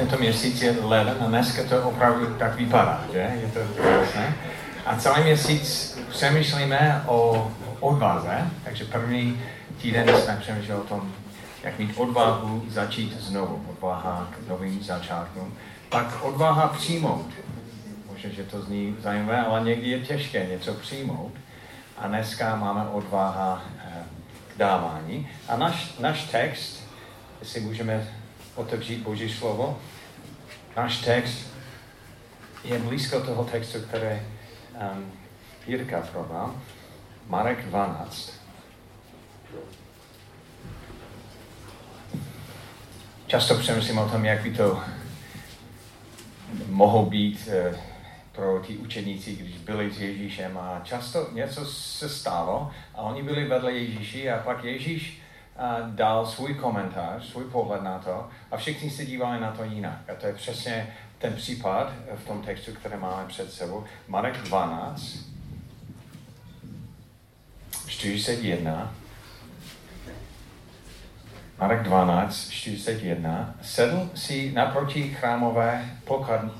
tento měsíc je leden a dneska to opravdu tak vypadá, že? Je to krásné. A celý měsíc přemýšlíme o odvaze, takže první týden jsme přemýšleli o tom, jak mít odvahu začít znovu, odvaha k novým začátkům. Pak odvaha přijmout. Možná, že to zní zajímavé, ale někdy je těžké něco přijmout. A dneska máme odvaha eh, k dávání. A náš, náš text, jestli můžeme otevřít Boží slovo, náš text je blízko toho textu, který um, Jirka prodal. Marek 12. Často přemýšlím o tom, jak by to mohlo být eh, pro ty učeníci, když byli s Ježíšem a často něco se stalo a oni byli vedle Ježíši a pak Ježíš dal svůj komentář, svůj pohled na to a všichni se dívali na to jinak. A to je přesně ten případ v tom textu, který máme před sebou. Marek 12, 41. Marek 12, 41. Sedl si naproti chrámové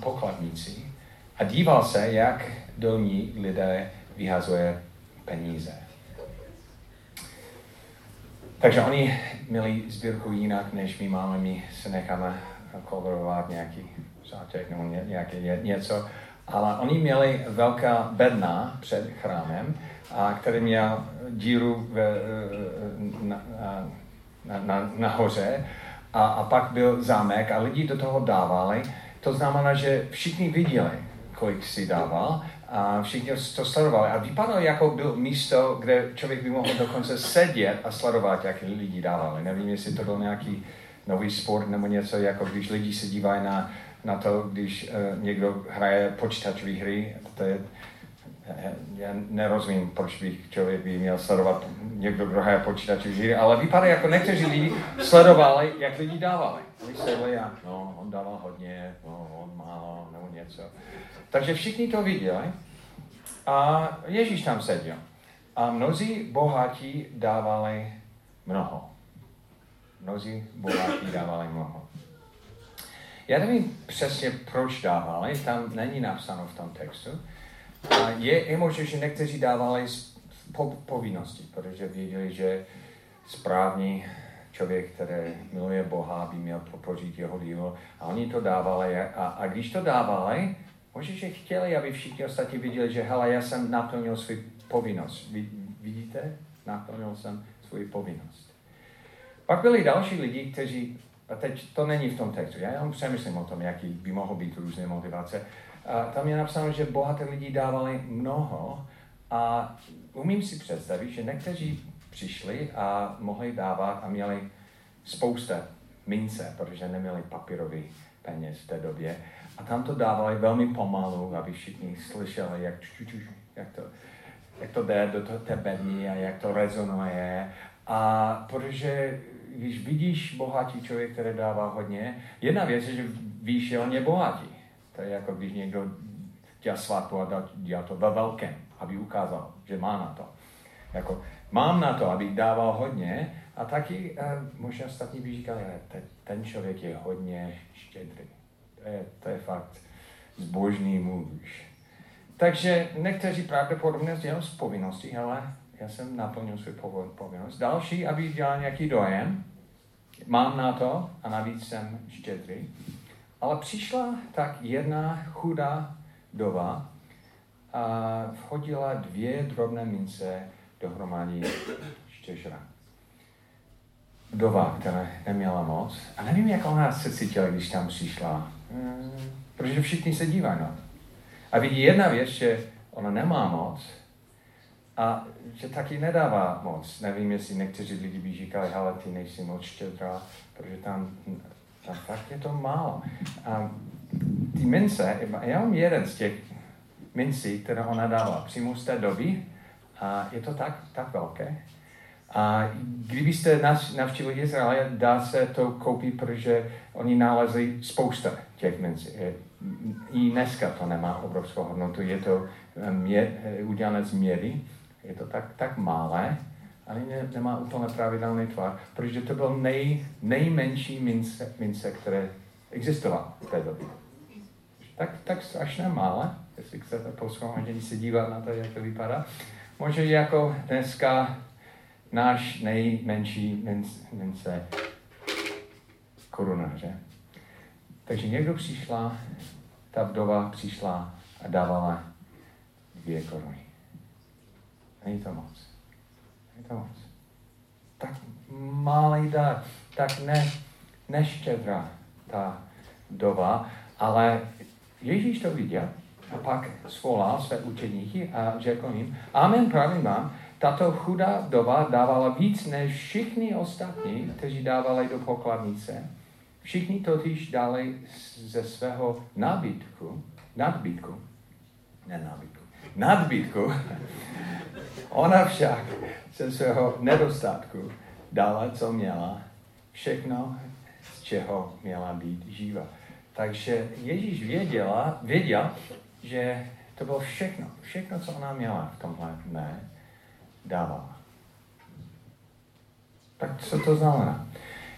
pokladnici a díval se, jak do ní lidé vyhazuje peníze. Takže oni měli sbírku jinak, než my máme, my se necháme coverovat nějaký zátek nebo nějaké něco. Ale oni měli velká bedna před chrámem, a který měl díru v, na, na, na, nahoře a, a pak byl zámek a lidi do toho dávali. To znamená, že všichni viděli, kolik si dával a všichni to sledovali. A vypadalo, jako byl místo, kde člověk by mohl dokonce sedět a sledovat, jak lidi dávali. Nevím, jestli to byl nějaký nový sport nebo něco, jako když lidi se dívají na, na to, když uh, někdo hraje počítačové hry. To je, já nerozumím, proč bych člověk by měl sledovat někdo, kdo hraje počítačové hry, ale vypadá jako někteří lidi sledovali, jak lidi dávali. Oni sedli a no, on dával hodně, no, on málo, nebo něco. Takže všichni to viděli a Ježíš tam seděl. A mnozí bohatí dávali mnoho. Mnozí bohatí dávali mnoho. Já nevím přesně, proč dávali, tam není napsáno v tom textu. A je, je možné, že někteří dávali po, povinnosti, protože věděli, že správný člověk, který miluje Boha, by měl podpořit jeho dílo. A oni to dávali. A, a když to dávali, možná, že chtěli, aby všichni ostatní viděli, že hele, já jsem naplnil svou povinnost. Vidíte? Naplnil jsem svou povinnost. Pak byli další lidi, kteří, a teď to není v tom textu, já jenom přemýšlím o tom, jaký by mohlo být různé motivace. A tam je napsáno, že bohaté lidi dávali mnoho a umím si představit, že někteří přišli a mohli dávat a měli spousta mince, protože neměli papírový peněz v té době. A tam to dávali velmi pomalu, aby všichni slyšeli, jak, jak, to, jak to jde do té bedny a jak to rezonuje. A protože když vidíš bohatý člověk, který dává hodně, jedna věc je, že víš, že on je bohatý. To je jako když někdo dělá svatbu a dělá to ve velkém, aby ukázal, že má na to. Jako, mám na to, abych dával hodně a taky uh, možná ostatní by říkali, ten, ten člověk je hodně štědrý. To je, to je fakt zbožný muž. Takže někteří pravděpodobně dělají z povinnosti, ale já jsem naplnil svou povinnost. Další, aby dělal nějaký dojem, mám na to a navíc jsem štědrý. Ale přišla tak jedna chudá doba a vchodila dvě drobné mince dohromady štěžra. Dova, která neměla moc. A nevím, jak ona se cítila, když tam přišla. Hmm, protože všichni se dívají na to. A vidí jedna věc, že ona nemá moc a že taky nedává moc. Nevím, jestli někteří lidi by říkali, ale ty nejsi moc štědrá, protože tam, tam fakt je to málo. A ty mince, já mám jeden z těch mincí, které ona dala přímo z té doby, a je to tak, tak velké. A kdybyste navštívili Izrael, dá se to koupit, protože oni nalezli spousta těch mincí. I dneska to nemá obrovskou hodnotu, je to eh, mě, eh, udělané z mědy, je to tak, tak malé, ale ne, nemá úplně pravidelný tvar, protože to byl nej, nejmenší mince, mince, které existoval v té době. Tak, tak strašně mále, jestli chcete po shromaždění se dívat na to, jak to vypadá. Možná jako dneska náš nejmenší mince koruna, že? Takže někdo přišla, ta vdova přišla a dávala dvě koruny. Není to moc. To moc. Tak malý dar, tak ne, neštědrá ta vdova, ale Ježíš to viděl a pak svolal své učeníky a řekl jim, Amen, pravím vám, tato chudá vdova dávala víc než všichni ostatní, kteří dávali do pokladnice. Všichni totiž dali ze svého nábytku, nadbytku, ne nábytku, nadbytku. Ona však ze svého nedostatku dala, co měla, všechno, z čeho měla být živa. Takže Ježíš věděla, věděl, že to bylo všechno, všechno, co ona měla v tomhle dne, dávala. Tak co to znamená?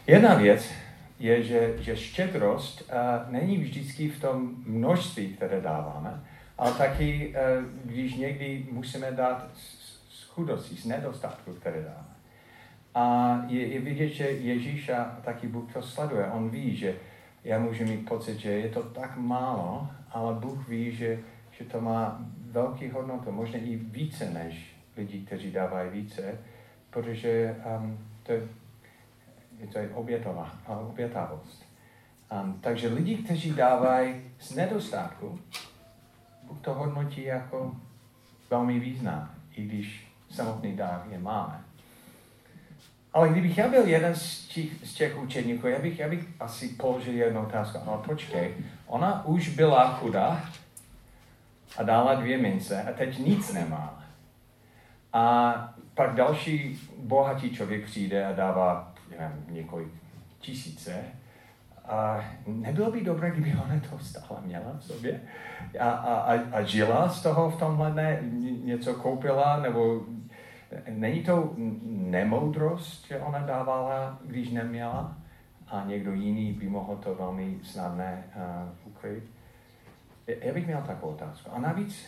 Jedna věc je, že, že štědrost uh, není vždycky v tom množství, které dáváme, ale taky, uh, když někdy musíme dát z chudosti, z nedostatku, které dáme. A je, je vidět, že Ježíš a taky Bůh to sleduje. On ví, že já můžu mít pocit, že je to tak málo, ale Bůh ví, že, že to má velký hodnotu, možná i více než lidi, kteří dávají více, protože um, to, je, to je obětová, obětavost. Um, takže lidi, kteří dávají z nedostatku, to hodnotí jako velmi význam, i když samotný dár je máme. Ale kdybych já byl jeden z těch, z těch učeníků, já bych, já bych asi položil jednu otázku. Ale počkej, ona už byla chudá a dala dvě mince a teď nic nemá. A pak další bohatý člověk přijde a dává nevím, několik tisíce. A nebylo by dobré, kdyby ona to stále měla v sobě a, a, a žila z toho v tomhle ne, něco koupila nebo Není to nemoudrost, že ona dávala, když neměla, a někdo jiný by mohl to velmi snadné uh, ukryt? Já bych měl takovou otázku. A navíc,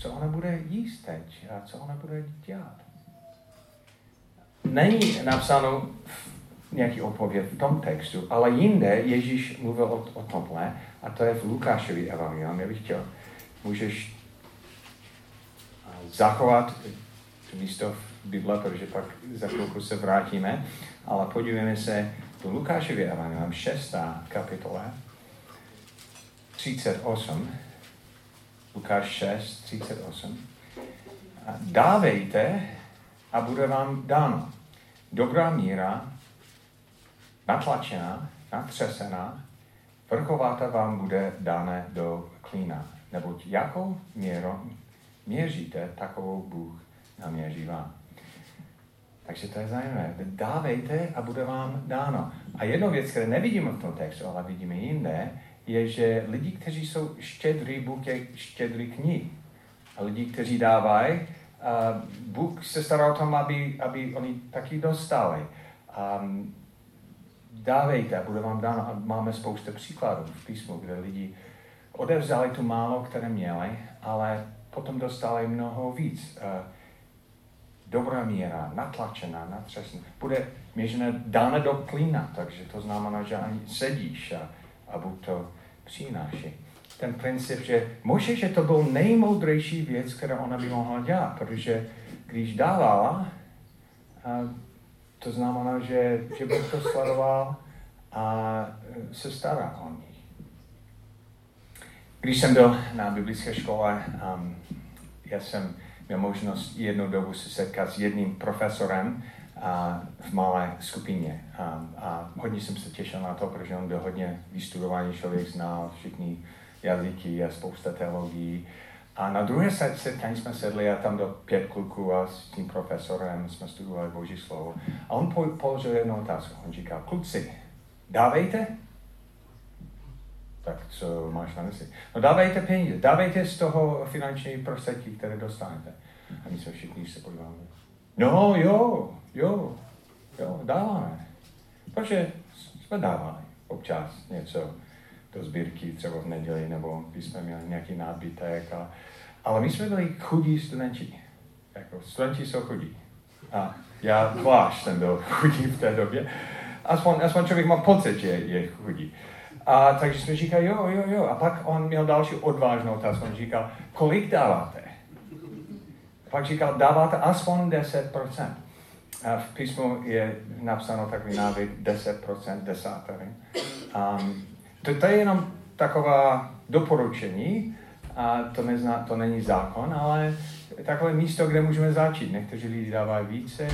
co ona bude jíst teď a co ona bude dělat? Není napsáno nějaký odpověď v tom textu, ale jinde Ježíš mluvil o, o tomhle a to je v Lukášovi evangelium. Já bych chtěl, můžeš zachovat místo v Bible, protože pak za chvilku se vrátíme, ale podívejme se do Lukášově evangelium, 6. kapitole, 38, Lukáš 6, 38. Dávejte a bude vám dáno. Dobrá míra, natlačená, natřesená, vrchováta vám bude dána do klína. Neboť jakou měrou měříte, takovou Bůh naměří vám. Takže to je zajímavé. Dávejte a bude vám dáno. A jednou věc, které nevidíme v tom textu, ale vidíme jinde, je, že lidi, kteří jsou štědrý, Bůh je štědrý k ní. A lidi, kteří dávají, Bůh se stará o tom, aby, aby oni taky dostali. Dávejte bude vám dáno. A máme spoustu příkladů v písmu, kde lidi odevzali tu málo, které měli, ale potom dostali mnoho víc. Uh, dobrá míra, natlačená, natřesná, bude měřená dána do klína, takže to znamená, že ani sedíš a, a Bůh to přináší. Ten princip, že možná, že to byl nejmoudřejší věc, kterou ona by mohla dělat, protože když dávala, to znamená, že, že Bůh to sledoval a e, se stará o ní. Když jsem byl na biblické škole, um, já jsem měl možnost jednu dobu se setkat s jedním profesorem a, v malé skupině. A, a hodně jsem se těšil na to, protože on byl hodně vystudovaný člověk, znal všichni jazyky a spousta teologií. A na druhé setkání jsme sedli a tam byl pět kluků a s tím profesorem jsme studovali Boží slovo. A on položil jednu otázku. On říkal, kluci, dávejte? Tak co máš na mysli? No dávejte peníze, dávejte z toho finanční prostředky, které dostanete. A my jsme všichni se podíváme. No jo, jo, jo, dáváme. Protože jsme dávali občas něco do sbírky třeba v neděli, nebo když jsme měli nějaký nábytek. A, ale my jsme byli chudí studenti. Jako, studenti jsou chudí. A já zvlášť jsem byl chudý v té době. Aspoň, aspoň člověk má pocit, že je chudí. A takže jsme říkali, jo, jo, jo. A pak on měl další odvážnou otázku. On říkal, kolik dáváte? Pak říkal, dáváte aspoň 10%. A v písmu je napsáno takový návyk 10% desátory. Um, to, to je jenom taková doporučení, a to, nezná, to není zákon, ale takové místo, kde můžeme začít. Někteří lidi dávají více,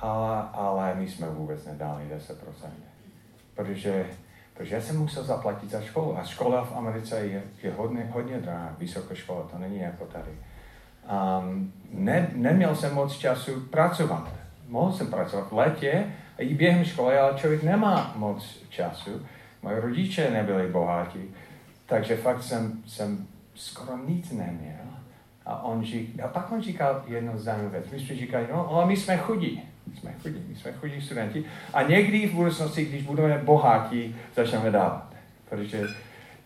ale, ale my jsme vůbec nedali 10%. Protože, protože já jsem musel zaplatit za školu. A škola v Americe je, je hodně, hodně drahá, vysoká škola, to není jako tady. Um, ne, neměl jsem moc času pracovat. Mohl jsem pracovat v letě i během školy, ale člověk nemá moc času. Moje rodiče nebyli bohatí, takže fakt jsem, jsem skoro nic neměl. A, on řík, a pak on říkal jednu zajímavou věc. My jsme říkali, no, ale my jsme chudí. Jsme chudí, my jsme chudí studenti. A někdy v budoucnosti, když budeme bohatí, začneme dávat. Protože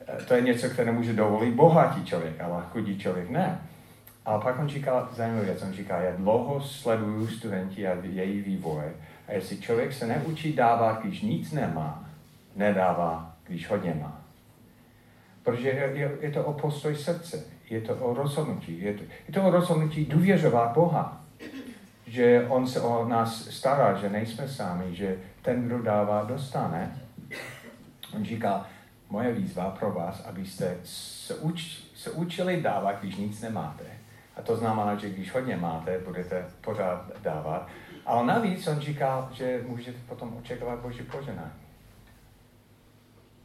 eh, to je něco, které může dovolit bohatý člověk, ale chudý člověk ne. Ale pak on říkal zajímavou věc. On říká, já dlouho sleduju studenti a její vývoj. A jestli člověk se neučí dávat, když nic nemá, nedává, když hodně má. Protože je, je to o postoj srdce, je to o rozhodnutí, je to, je to o rozhodnutí důvěřovat Boha. Že On se o nás stará, že nejsme sami, že ten, kdo dává, dostane. On říká, moje výzva pro vás, abyste se, uč, se učili dávat, když nic nemáte. A to znamená, že když hodně máte, budete pořád dávat. Ale navíc on říká, že můžete potom očekávat Boží poženání.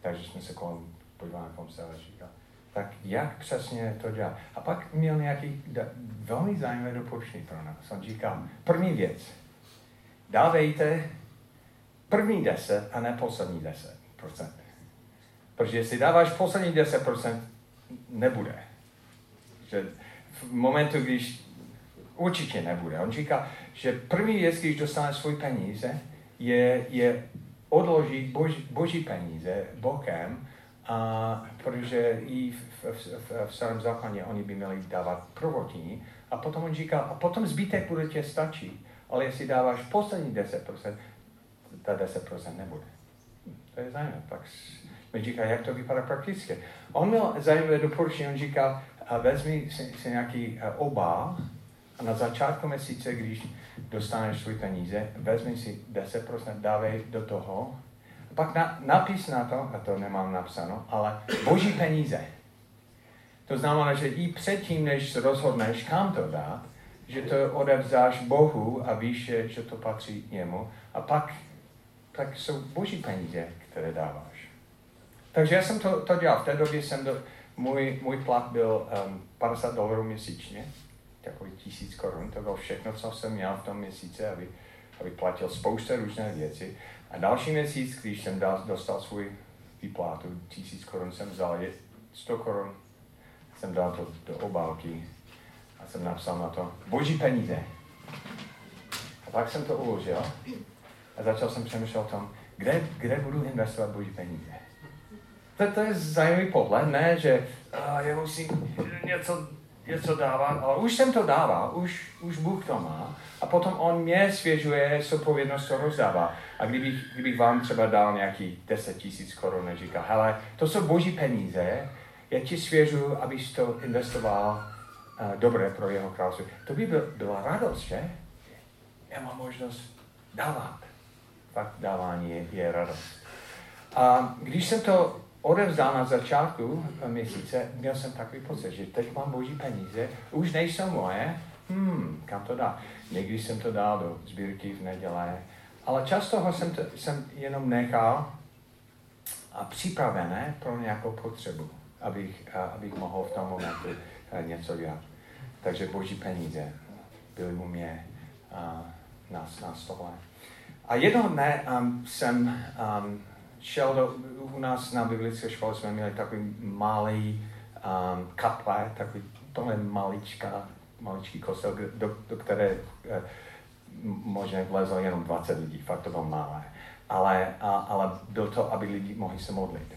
Takže jsme se kolem podívali kolem sebe a říkal, tak jak přesně to dělá? A pak měl nějaký velmi zajímavý doporučení pro nás. On říkal, první věc, dávejte první deset a ne poslední deset procent. Protože jestli dáváš poslední 10%, nebude. Že v momentu, když určitě nebude. On říká, že první věc, když dostane svůj peníze, je, je odložit boží, boží peníze bokem, a, protože i v, v, v, v starém zákoně oni by měli dávat prvotní. A potom on říká, a potom zbytek bude tě stačit. Ale jestli dáváš poslední 10%, ta 10% nebude. To je zajímavé. Tak mi říká, jak to vypadá prakticky. On měl zajímavé doporučení, on říká, vezmi si, si nějaký obal a na začátku měsíce, když dostaneš svůj peníze, vezmi si 10%, dávej do toho, a pak na, napis na to, a to nemám napsáno, ale boží peníze. To znamená, že i předtím, než rozhodneš, kam to dát, že to odevzdáš Bohu a víš, že, to patří němu. A pak tak jsou boží peníze, které dáváš. Takže já jsem to, to dělal. V té době jsem do, můj, můj plat byl um, 50 dolarů měsíčně, takový tisíc korun, to bylo všechno, co jsem měl v tom měsíci, aby, aby platil spousta různé věci. A další měsíc, když jsem dal, dostal svůj výplatu, tisíc korun jsem vzal, 100 korun jsem dal to do obálky a jsem napsal na to boží peníze. A pak jsem to uložil a začal jsem přemýšlet o tom, kde, kde budu investovat boží peníze. To, to je zajímavý pohled, ne, že uh, já musím něco, něco dávat, ale už jsem to dával, už, už Bůh to má a potom On mě svěžuje odpovědnost to rozdává. A kdybych, kdybych vám třeba dal nějaký 10 tisíc korun a říkal, hele, to jsou boží peníze, já ti svěžu, abys to investoval uh, dobré pro jeho království. To by byl, byla radost, že? Já mám možnost dávat. Fakt dávání je, je radost. A když jsem to odevzdal na začátku měsíce, měl jsem takový pocit, že teď mám boží peníze, už nejsou moje, hmm, kam to dá? Někdy jsem to dal do sbírky v neděle, ale často jsem, to, jsem jenom nechal a připravené pro nějakou potřebu, abych, abych mohl v tom momentu něco dělat. Takže boží peníze byly u mě na, na stole. A jednoho dne um, jsem um, šel do, u nás na biblické škole jsme měli takový malý um, kaple, takový tohle malička, maličký kostel, do, do které eh, možná vlezlo jenom 20 lidí, fakt to bylo malé. Ale, a, ale byl to, aby lidi mohli se modlit.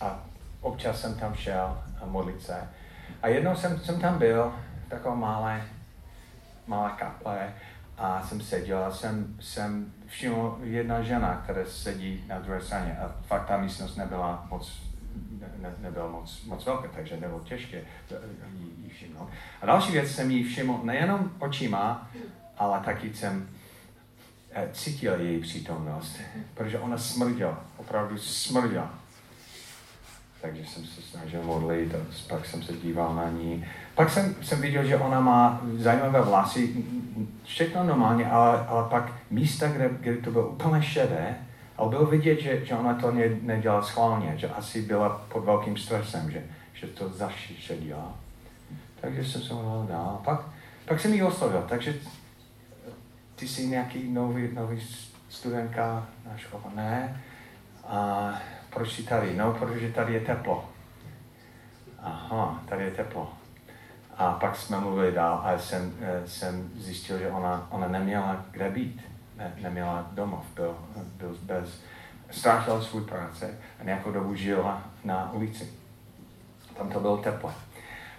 A občas jsem tam šel a modlit se. A jednou jsem, jsem tam byl, takové malé, malé kaple, a jsem seděl a jsem, jsem všiml jedna žena, která sedí na druhé straně. A fakt ta místnost nebyla moc, ne, nebyla moc, moc velká, takže nebylo těžké jí, jí všimnout. A další věc jsem jí všiml nejenom očima, ale taky jsem eh, cítil její přítomnost, protože ona smrděla, opravdu smrděla. Takže jsem se snažil modlit a pak jsem se díval na ní. Pak jsem, jsem viděl, že ona má zajímavé vlasy, všechno normálně, ale, ale pak místa, kde, kde to bylo úplně šedé, ale bylo vidět, že, že ona to ne, nedělala schválně, že asi byla pod velkým stresem, že, že to zašedila. Takže jsem se modlil dál. Pak, pak jsem ji oslovil, takže ty jsi nějaký nový, nový studentka na škole? Ne. A proč jsi tady? No, protože tady je teplo. Aha, tady je teplo. A pak jsme mluvili dál a jsem, eh, jsem zjistil, že ona, ona neměla kde být. Ne, neměla domov, byl, byl bez, ztratila svůj práce a nějakou dobu žila na ulici. Tam to bylo teple.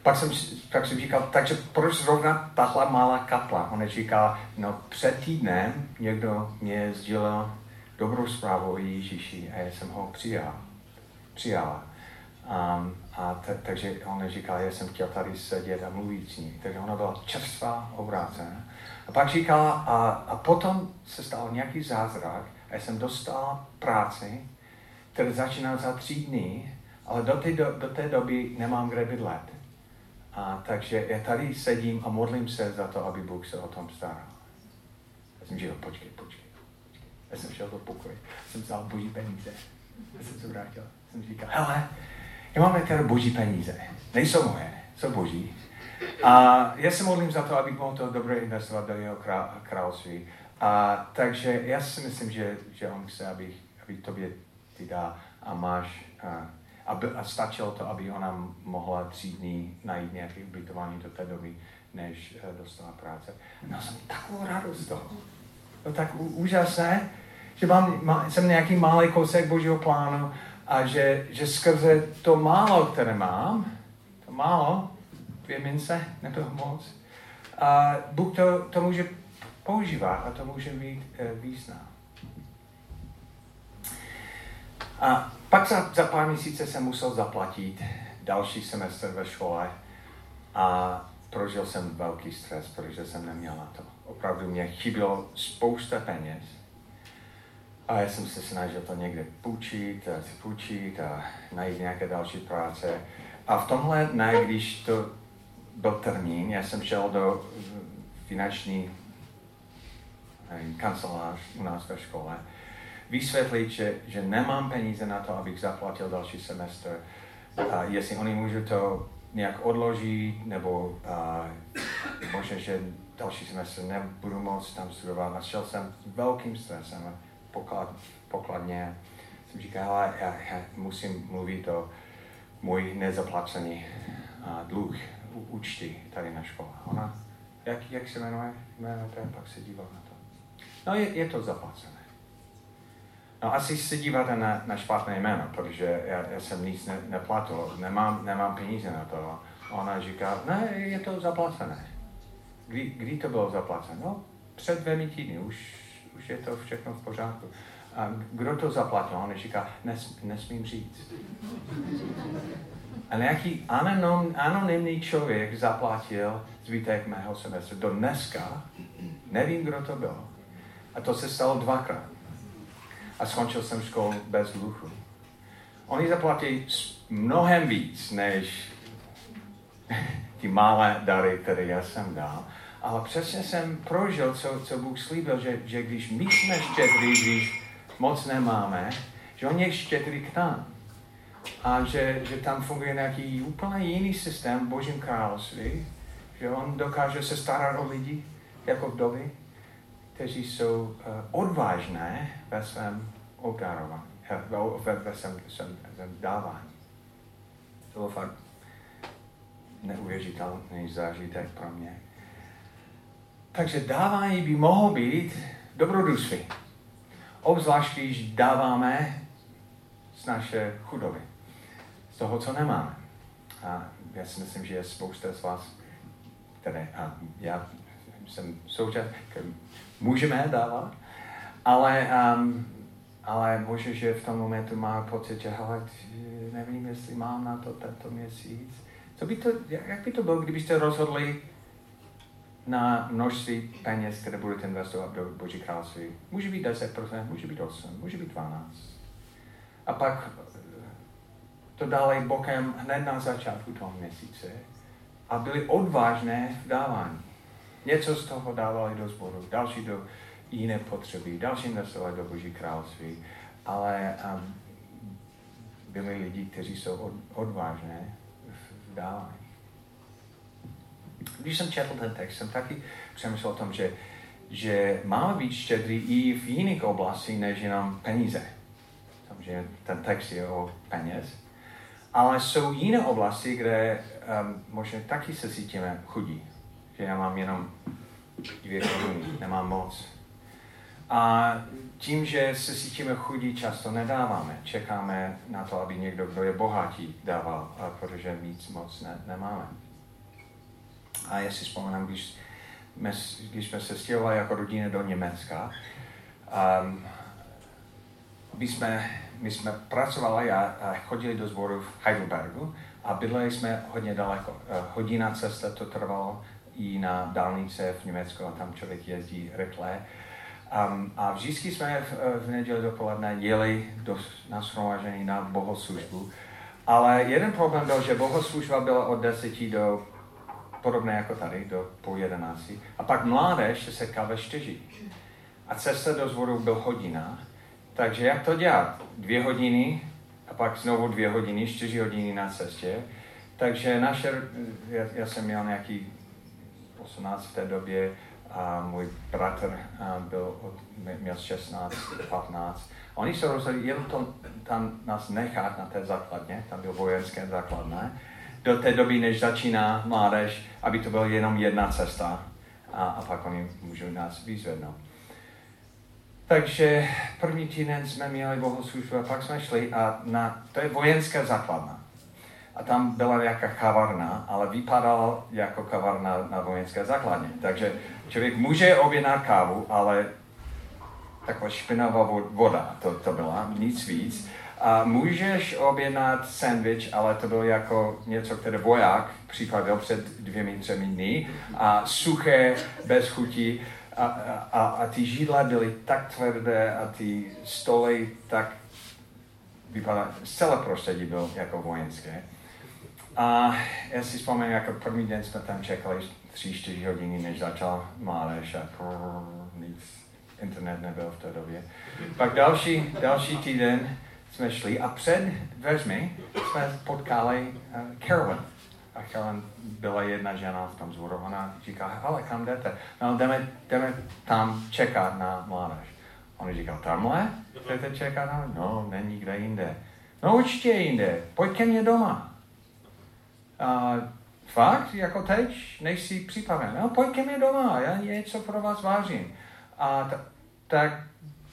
Pak jsem, pak jsem říkal, takže proč zrovna tahle malá kapla? Ona říkala, no před týdnem někdo mě sdělil dobrou zprávu o Ježíši a já jsem ho přijal. přijala. Um, a t- takže on říkal, já jsem chtěl tady sedět a mluvit s ní. Takže ona byla čerstvá, obrácená. A pak říkala, a, a potom se stal nějaký zázrak a já jsem dostal práci, který začíná za tři dny, ale do té, do, do té doby nemám kde bydlet. A takže já tady sedím a modlím se za to, aby Bůh se o tom staral. Já jsem říkal, počkej, počkej. Já jsem šel do pokoje, jsem vzal boží peníze. Já jsem se vrátil. Jsem říkal, hele, já mám některé boží peníze. Nejsou moje, jsou boží. A já se modlím za to, abych mohl to dobře investovat do jeho království. A takže já si myslím, že, že on chce, abych, abych tobě ty dá a máš, a, aby, a stačilo to, aby ona mohla tři dny najít nějaké ubytování do té doby, než eh, dostala práce. Měl jsem takovou radost toho. To tak úžasné, že mám, má, jsem nějaký malý kousek božího plánu a že, že skrze to málo, které mám, to málo, dvě mince, nebylo moc, a Bůh to, to může používat a to může mít e, význam. A pak za, za pár měsíce jsem musel zaplatit další semestr ve škole a prožil jsem velký stres, protože jsem neměl na to. Opravdu mě chybělo spousta peněz a já jsem se snažil to někde půjčit, a si půjčit a najít nějaké další práce. A v tomhle ne, když to byl termín, já jsem šel do finanční kancelář u nás ve škole, vysvětlit, že, že nemám peníze na to, abych zaplatil další semestr. A jestli oni můžu to nějak odložit, nebo a, možná, že další semestr nebudu moct tam studovat. A šel jsem s velkým stresem poklad, pokladně. Jsem říkal, ale já, já musím mluvit o můj nezaplacený uh, dluh, účty tady na škole. Ona, jak, jak se jmenuje? Jmenujete, pak se díval na to. No, je, je to zaplacené. No, asi se díváte na, na špatné jméno, protože já, já jsem nic ne, neplatil, nemám, nemám peníze na to. Ona říká, ne, je to zaplacené. Kdy, kdy to bylo zaplacené? No, před dvěmi týdny, už už je to všechno v pořádku. A kdo to zaplatil? On říká, Nes, nesmím říct. A nějaký anonym, anonymní člověk zaplatil zbytek mého semestru. Do dneska nevím, kdo to byl. A to se stalo dvakrát. A skončil jsem školu bez dluhu. Oni zaplatí mnohem víc, než ty malé dary, které já jsem dal. Ale přesně jsem prožil, co, co Bůh slíbil, že, že když my jsme štědrý, když moc nemáme, že On je štědrý k nám. A že, že tam funguje nějaký úplně jiný systém v Božím království, že On dokáže se starat o lidi, jako vdovy, kteří jsou uh, odvážné ve svém obdarování, eh, ve, ve svém, svém, svém dávání. To bylo fakt neuvěřitelný zážitek pro mě. Takže dávání by mohlo být dobrodružství. Obzvlášť, když dáváme z naše chudoby, z toho, co nemáme. A já si myslím, že je spousta z vás, které, a já jsem součást, můžeme dávat, ale, um, ale možná, že v tom momentu má pocit, že hele, nevím, jestli mám na to tento měsíc. Co by to, jak by to bylo, kdybyste rozhodli na množství peněz, které budete investovat do Boží království? Může být 10%, může být 8%, může být 12%. A pak to dali bokem hned na začátku toho měsíce a byli odvážné v dávání. Něco z toho dávali do sboru, další do jiné potřeby, další investovali do Boží království, ale um, byli lidi, kteří jsou od, odvážné dávání. Když jsem četl ten text, jsem taky přemýšlel o tom, že, že máme být štědrý i v jiných oblastech, než jenom peníze. Takže ten text je o peněz. Ale jsou jiné oblasti, kde um, možná taky se cítíme chudí. Že já mám jenom dvě koruny, nemám moc. A tím, že se cítíme chudí, často nedáváme. Čekáme na to, aby někdo, kdo je bohatý, dával, protože víc moc ne, nemáme. A já si vzpomínám, když jsme, když jsme se stěhovali jako rodina do Německa, um, my jsme, my jsme pracovali a, chodili do sboru v Heidelbergu a bydleli jsme hodně daleko. Eh, hodina cesta to trvalo i na dálnice v Německu a tam člověk jezdí rychle. Um, a vždycky jsme v, v neděli dopoledne jeli do, na shromažení na bohoslužbu. Ale jeden problém byl, že bohoslužba byla od 10 do podobné jako tady, do půl jedenácti. A pak mládež se setkal ve čtyři. A cesta do zvoru byl hodina. Takže jak to dělat? Dvě hodiny a pak znovu dvě hodiny, čtyři hodiny na cestě. Takže naše, já, já jsem měl nějaký 18 v té době a můj bratr byl, měl 16, 15. Oni se rozhodli jenom to, tam nás nechat na té základně, tam byl vojenské základné, do té doby, než začíná mládež, aby to byla jenom jedna cesta a, a pak oni můžou nás vyzvednout. Takže první týden jsme měli bohoslužbu a pak jsme šli a na, to je vojenská základna. A tam byla nějaká kavárna, ale vypadala jako kavárna na vojenské základně. Takže člověk může objednat kávu, ale taková špinavá voda to, to byla, nic víc. A můžeš objednat sandwich, ale to bylo jako něco, které voják připravil před dvěmi, třemi dny. A suché, bez chutí. A, a, a ty židla byly tak tvrdé a ty stoly tak vypadá, celé prostředí bylo jako vojenské. A já si vzpomínám, jako první den jsme tam čekali tři, čtyři hodiny, než začal mládež a nic, internet nebyl v té době. Pak další, další týden jsme šli a před dveřmi jsme potkali uh, Carolyn. A Carolyn byla jedna žena v tom zvoru. Ona říká, ale kam jdete? No, jdeme, jdeme tam čekat na mládež. On říkal, tamhle? Chcete čekat? No, není kde jinde. No určitě jinde, pojď ke mně doma. A fakt, jako teď, než si připraven. No, pojď ke mně doma, já něco pro vás vážím. A t- tak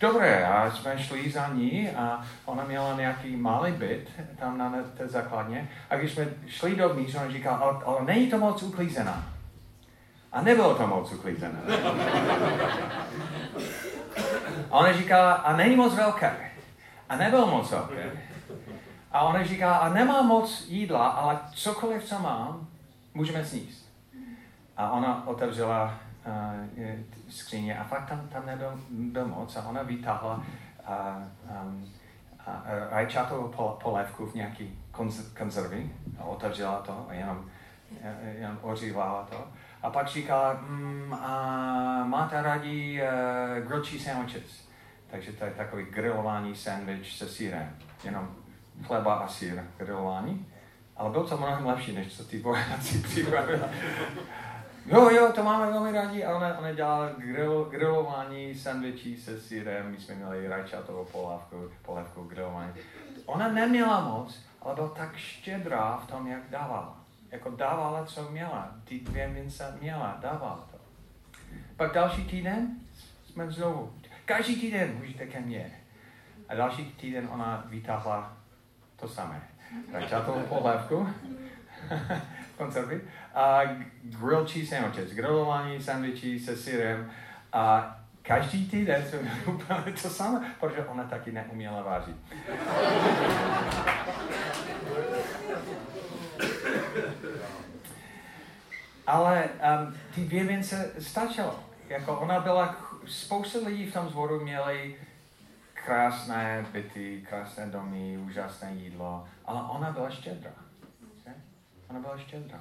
Dobré, a jsme šli za ní a ona měla nějaký malý byt tam na té základně. A když jsme šli dovnitř, ona říkala, ale, ale není to moc uklízená. A nebylo to moc uklízené. A ona říká, a není moc velké. A nebylo moc velké. A ona říká, a nemá moc jídla, ale cokoliv, co mám, můžeme sníst. A ona otevřela uh, skříně a fakt tam, tam nebyl, byl moc a ona vytáhla uh, um, uh, rajčatovou polévku v nějaký konz, konzervy a otevřela to a jenom, jenom ořívala to. A pak říkala, mm, a máte rádi uh, grilled cheese sandwiches. Takže to je takový grilovaný sandwich se sírem. Jenom chleba a sír grilování. Ale byl to mnohem lepší, než co ty vojáci připravili. Jo, jo, to máme velmi rádi a ona, ona dělala grill, grilování sandwičí se sírem, my jsme měli rajčatovou polévku, polévku grilování. Ona neměla moc, ale byla tak štědrá v tom, jak dávala. Jako dávala, co měla. Ty dvě mince měla, dávala to. Pak další týden jsme znovu. Každý týden můžete ke mně. A další týden ona vytáhla to samé. rajčatovou polévku, koncerty, a grilled cheese sandwiches, grillování sandwichy se syrem a každý týden jsme měli úplně to samé, protože ona taky neuměla vážit. Ale um, ty dvě mince stačilo. Jako ona byla, spousta lidí v tom zboru měli krásné byty, krásné domy, úžasné jídlo, ale ona byla štědrá. Ona byla štědrá.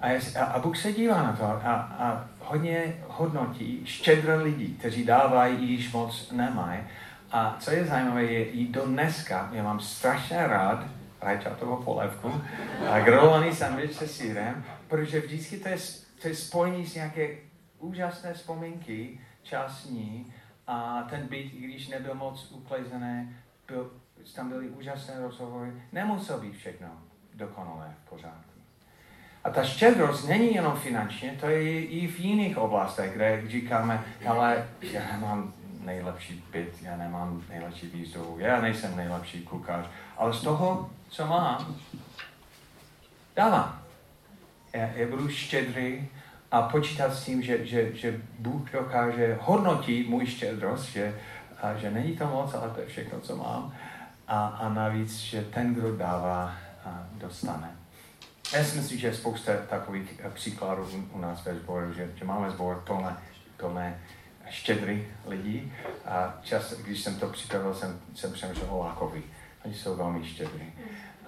A, jest, a, a Bůh se dívá na to a, a hodně hodnotí štědré lidi, kteří dávají, již moc nemají. A co je zajímavé, je i do dneska, já mám strašně rád rajčatovou polévku a grilovaný sandwich se sírem, protože vždycky to je, to je spojení s nějaké úžasné vzpomínky, časní a ten byt, i když nebyl moc uklizený, byl, tam byly úžasné rozhovory, nemusel být všechno dokonalé v pořádku. A ta štědrost není jenom finančně, to je i v jiných oblastech, kde říkáme, ale já nemám nejlepší byt, já nemám nejlepší výzdobu, já nejsem nejlepší kuchař, ale z toho, co mám, dávám. Já, já budu štědrý a počítat s tím, že, že, že Bůh dokáže hodnotit můj štědrost, že, a že není to moc, ale to je všechno, co mám. A, a navíc, že ten, kdo dává, dostane. Já si myslím, že je spousta takových eh, příkladů u nás ve sboru, že, že máme sbor plné, plné štědrý lidí a čas, když jsem to připravil, jsem, jsem přemýšlel o Lákovi. Oni jsou velmi štědrý.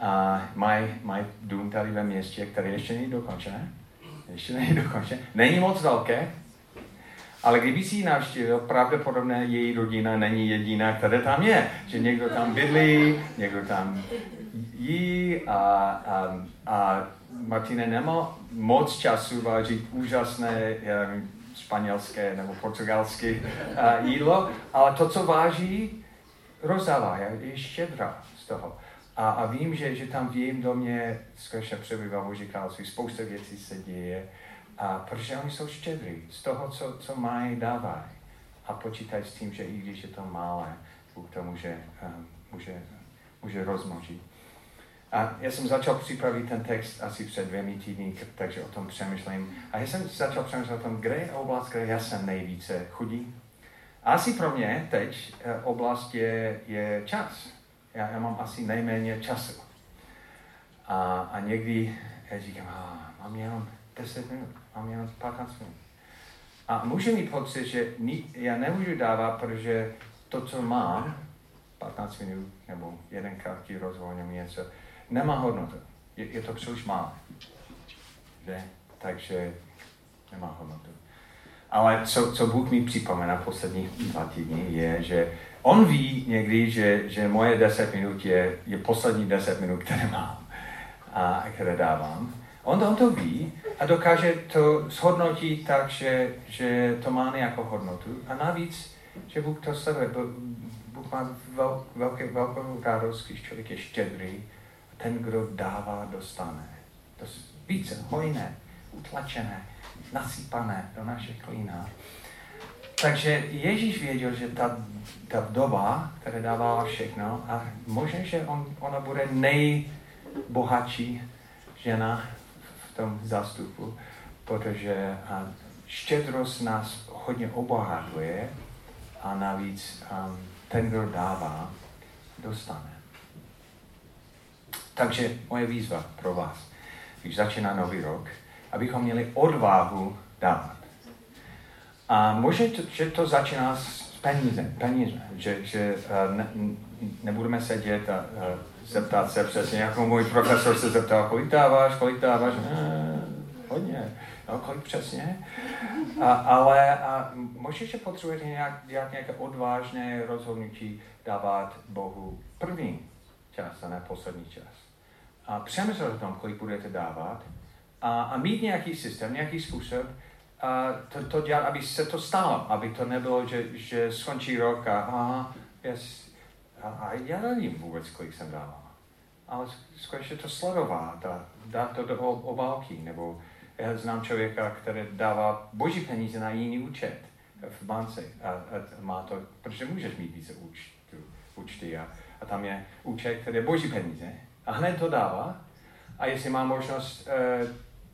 A mají maj dům tady ve městě, který ještě není dokončené. Ještě není dokončené. Není moc velké, ale kdyby si ji navštívil, pravděpodobně její rodina není jediná, která tam je. Že někdo tam bydlí, někdo tam jí a, a, a Martine nemal moc času vařit úžasné um, španělské nebo portugalské uh, jídlo, ale to, co váží, rozdává, je, štědrá z toho. A, a vím, že, že tam v jejím domě skutečně přebývá Boží království, spousta věcí se děje, a protože oni jsou štědrý, z toho, co, co mají, dávají. A počítají s tím, že i když je to malé, Bůh to může, um, může, může rozmnožit. A já jsem začal připravit ten text asi před dvěmi týdny, takže o tom přemýšlím. A já jsem začal přemýšlet o tom, kde je oblast, kde já jsem nejvíce chudý. Asi pro mě teď eh, oblast je, je čas. Já, já mám asi nejméně času. A, a někdy já říkám, a, mám jenom 10 minut, mám jenom 15 minut. A může mít pocit, že já nemůžu dávat, protože to, co mám, 15 minut nebo jeden krátký rozhovor nebo něco, nemá hodnotu. Je, je to příliš malé. Že? Takže nemá hodnotu. Ale co, co Bůh mi připomíná poslední dva týdny, je, že on ví někdy, že, že moje deset minut je, je poslední deset minut, které mám a které dávám. On, on to ví a dokáže to shodnotit tak, že, že to má nějakou hodnotu. A navíc, že Bůh to sleduje. Bůh má vel, velké, velkou radost, když člověk je štědrý ten, kdo dává, dostane. To je více hojné, utlačené, nasypané do našich klína. Takže Ježíš věděl, že ta, ta doba, která dává všechno, a možná, že on, ona bude nejbohatší žena v tom zástupu, protože štědrost nás hodně obohatuje a navíc um, ten, kdo dává, dostane. Takže moje výzva pro vás, když začíná nový rok, abychom měli odvahu dávat. A možná, že to začíná s peníze, peníze že, že uh, ne, nebudeme sedět a uh, zeptat se přesně, jako můj profesor se zeptal, kolik dáváš, kolik dáváš, uh, hodně, no, kolik přesně. A, ale a možná, že potřebujete nějak, nějak nějaké odvážné rozhodnutí dávat Bohu první čas a ne poslední čas. A přemýšlet o tom, kolik budete dávat a, a mít nějaký systém, nějaký způsob, a to, to dělat, aby se to stalo, aby to nebylo, že, že skončí rok a, a, yes, a, a já nevím vůbec, kolik jsem dával. Ale skutečně to sledovat a dát to do obálky, nebo já znám člověka, který dává boží peníze na jiný účet v bance a, a má to, protože můžeš mít více účty, účty a, a tam je účet, který je boží peníze A hned to dává. A jestli má možnost uh,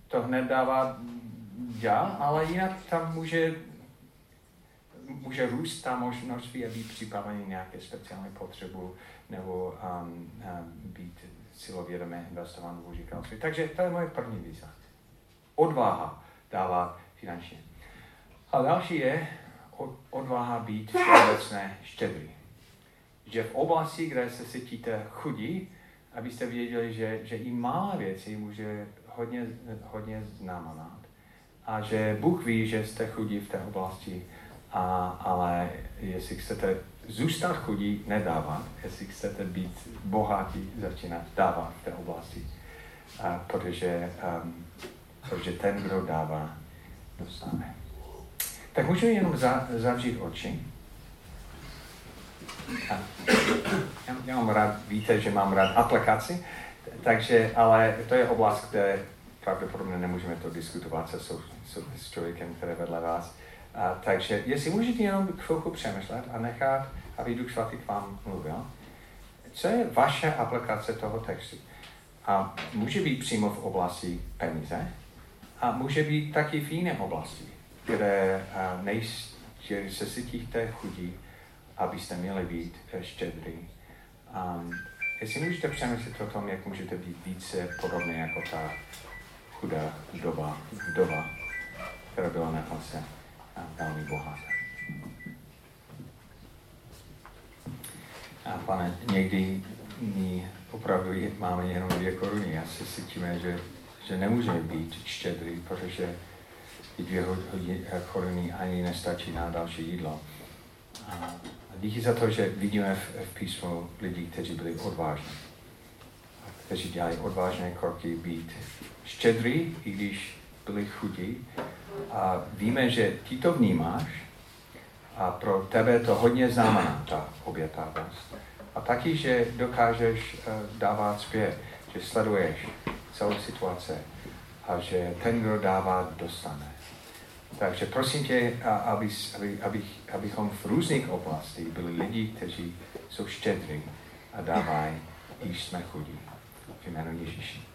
to hned dávat, já, ale jinak tam může, může růst ta možnost být připravený nějaké speciální potřebu nebo um, um, být silovědomé investovat v říkalství. Takže to je moje první výzva. Odvaha dávat finančně. A další je odvaha být všeobecné štědrý. Že v oblasti, kde se cítíte chudí, abyste věděli, že, že i malé věci může hodně, hodně znamenat. A že Bůh ví, že jste chudí v té oblasti, a, ale jestli chcete zůstat chudí, nedávat. Jestli chcete být bohatí, začínat dávat v té oblasti. A, protože, um, protože ten, kdo dává, dostane. Tak můžeme jenom za, zavřít oči. A, já, já mám rád, víte, že mám rád aplikaci, takže, ale to je oblast, kde pravděpodobně nemůžeme to diskutovat se, s, s člověkem, který vedle vás. A, takže jestli můžete jenom chvilku přemýšlet a nechat, aby Duch Svatý k vám mluvil, co je vaše aplikace toho textu? A může být přímo v oblasti peníze a může být taky v jiné oblasti, kde, nejs, kde se cítíte chudí, abyste měli být štědrý. Um, jestli můžete přemýšlet o tom, jak můžete být více podobně jako ta chudá vdova, vdova na hlase velmi bohatá. A pane, někdy my opravdu máme jenom dvě koruny a si cítíme, že, že nemůžeme být štědrý, protože ty dvě koruny ani nestačí na další jídlo. A díky za to, že vidíme v, v písmu lidi, kteří byli odvážní, kteří dělají odvážné kroky být štědrý, i když byli chudí. A víme, že ty to vnímáš a pro tebe to hodně znamená, ta obětavost. A taky, že dokážeš uh, dávat zpět, že sleduješ celou situaci a že ten, kdo dává, dostane. Takže prosím tě, aby, aby, aby, abychom v různých oblastech byli lidi, kteří jsou štědří a dávají, když jsme chudí. V jménu Ježíši.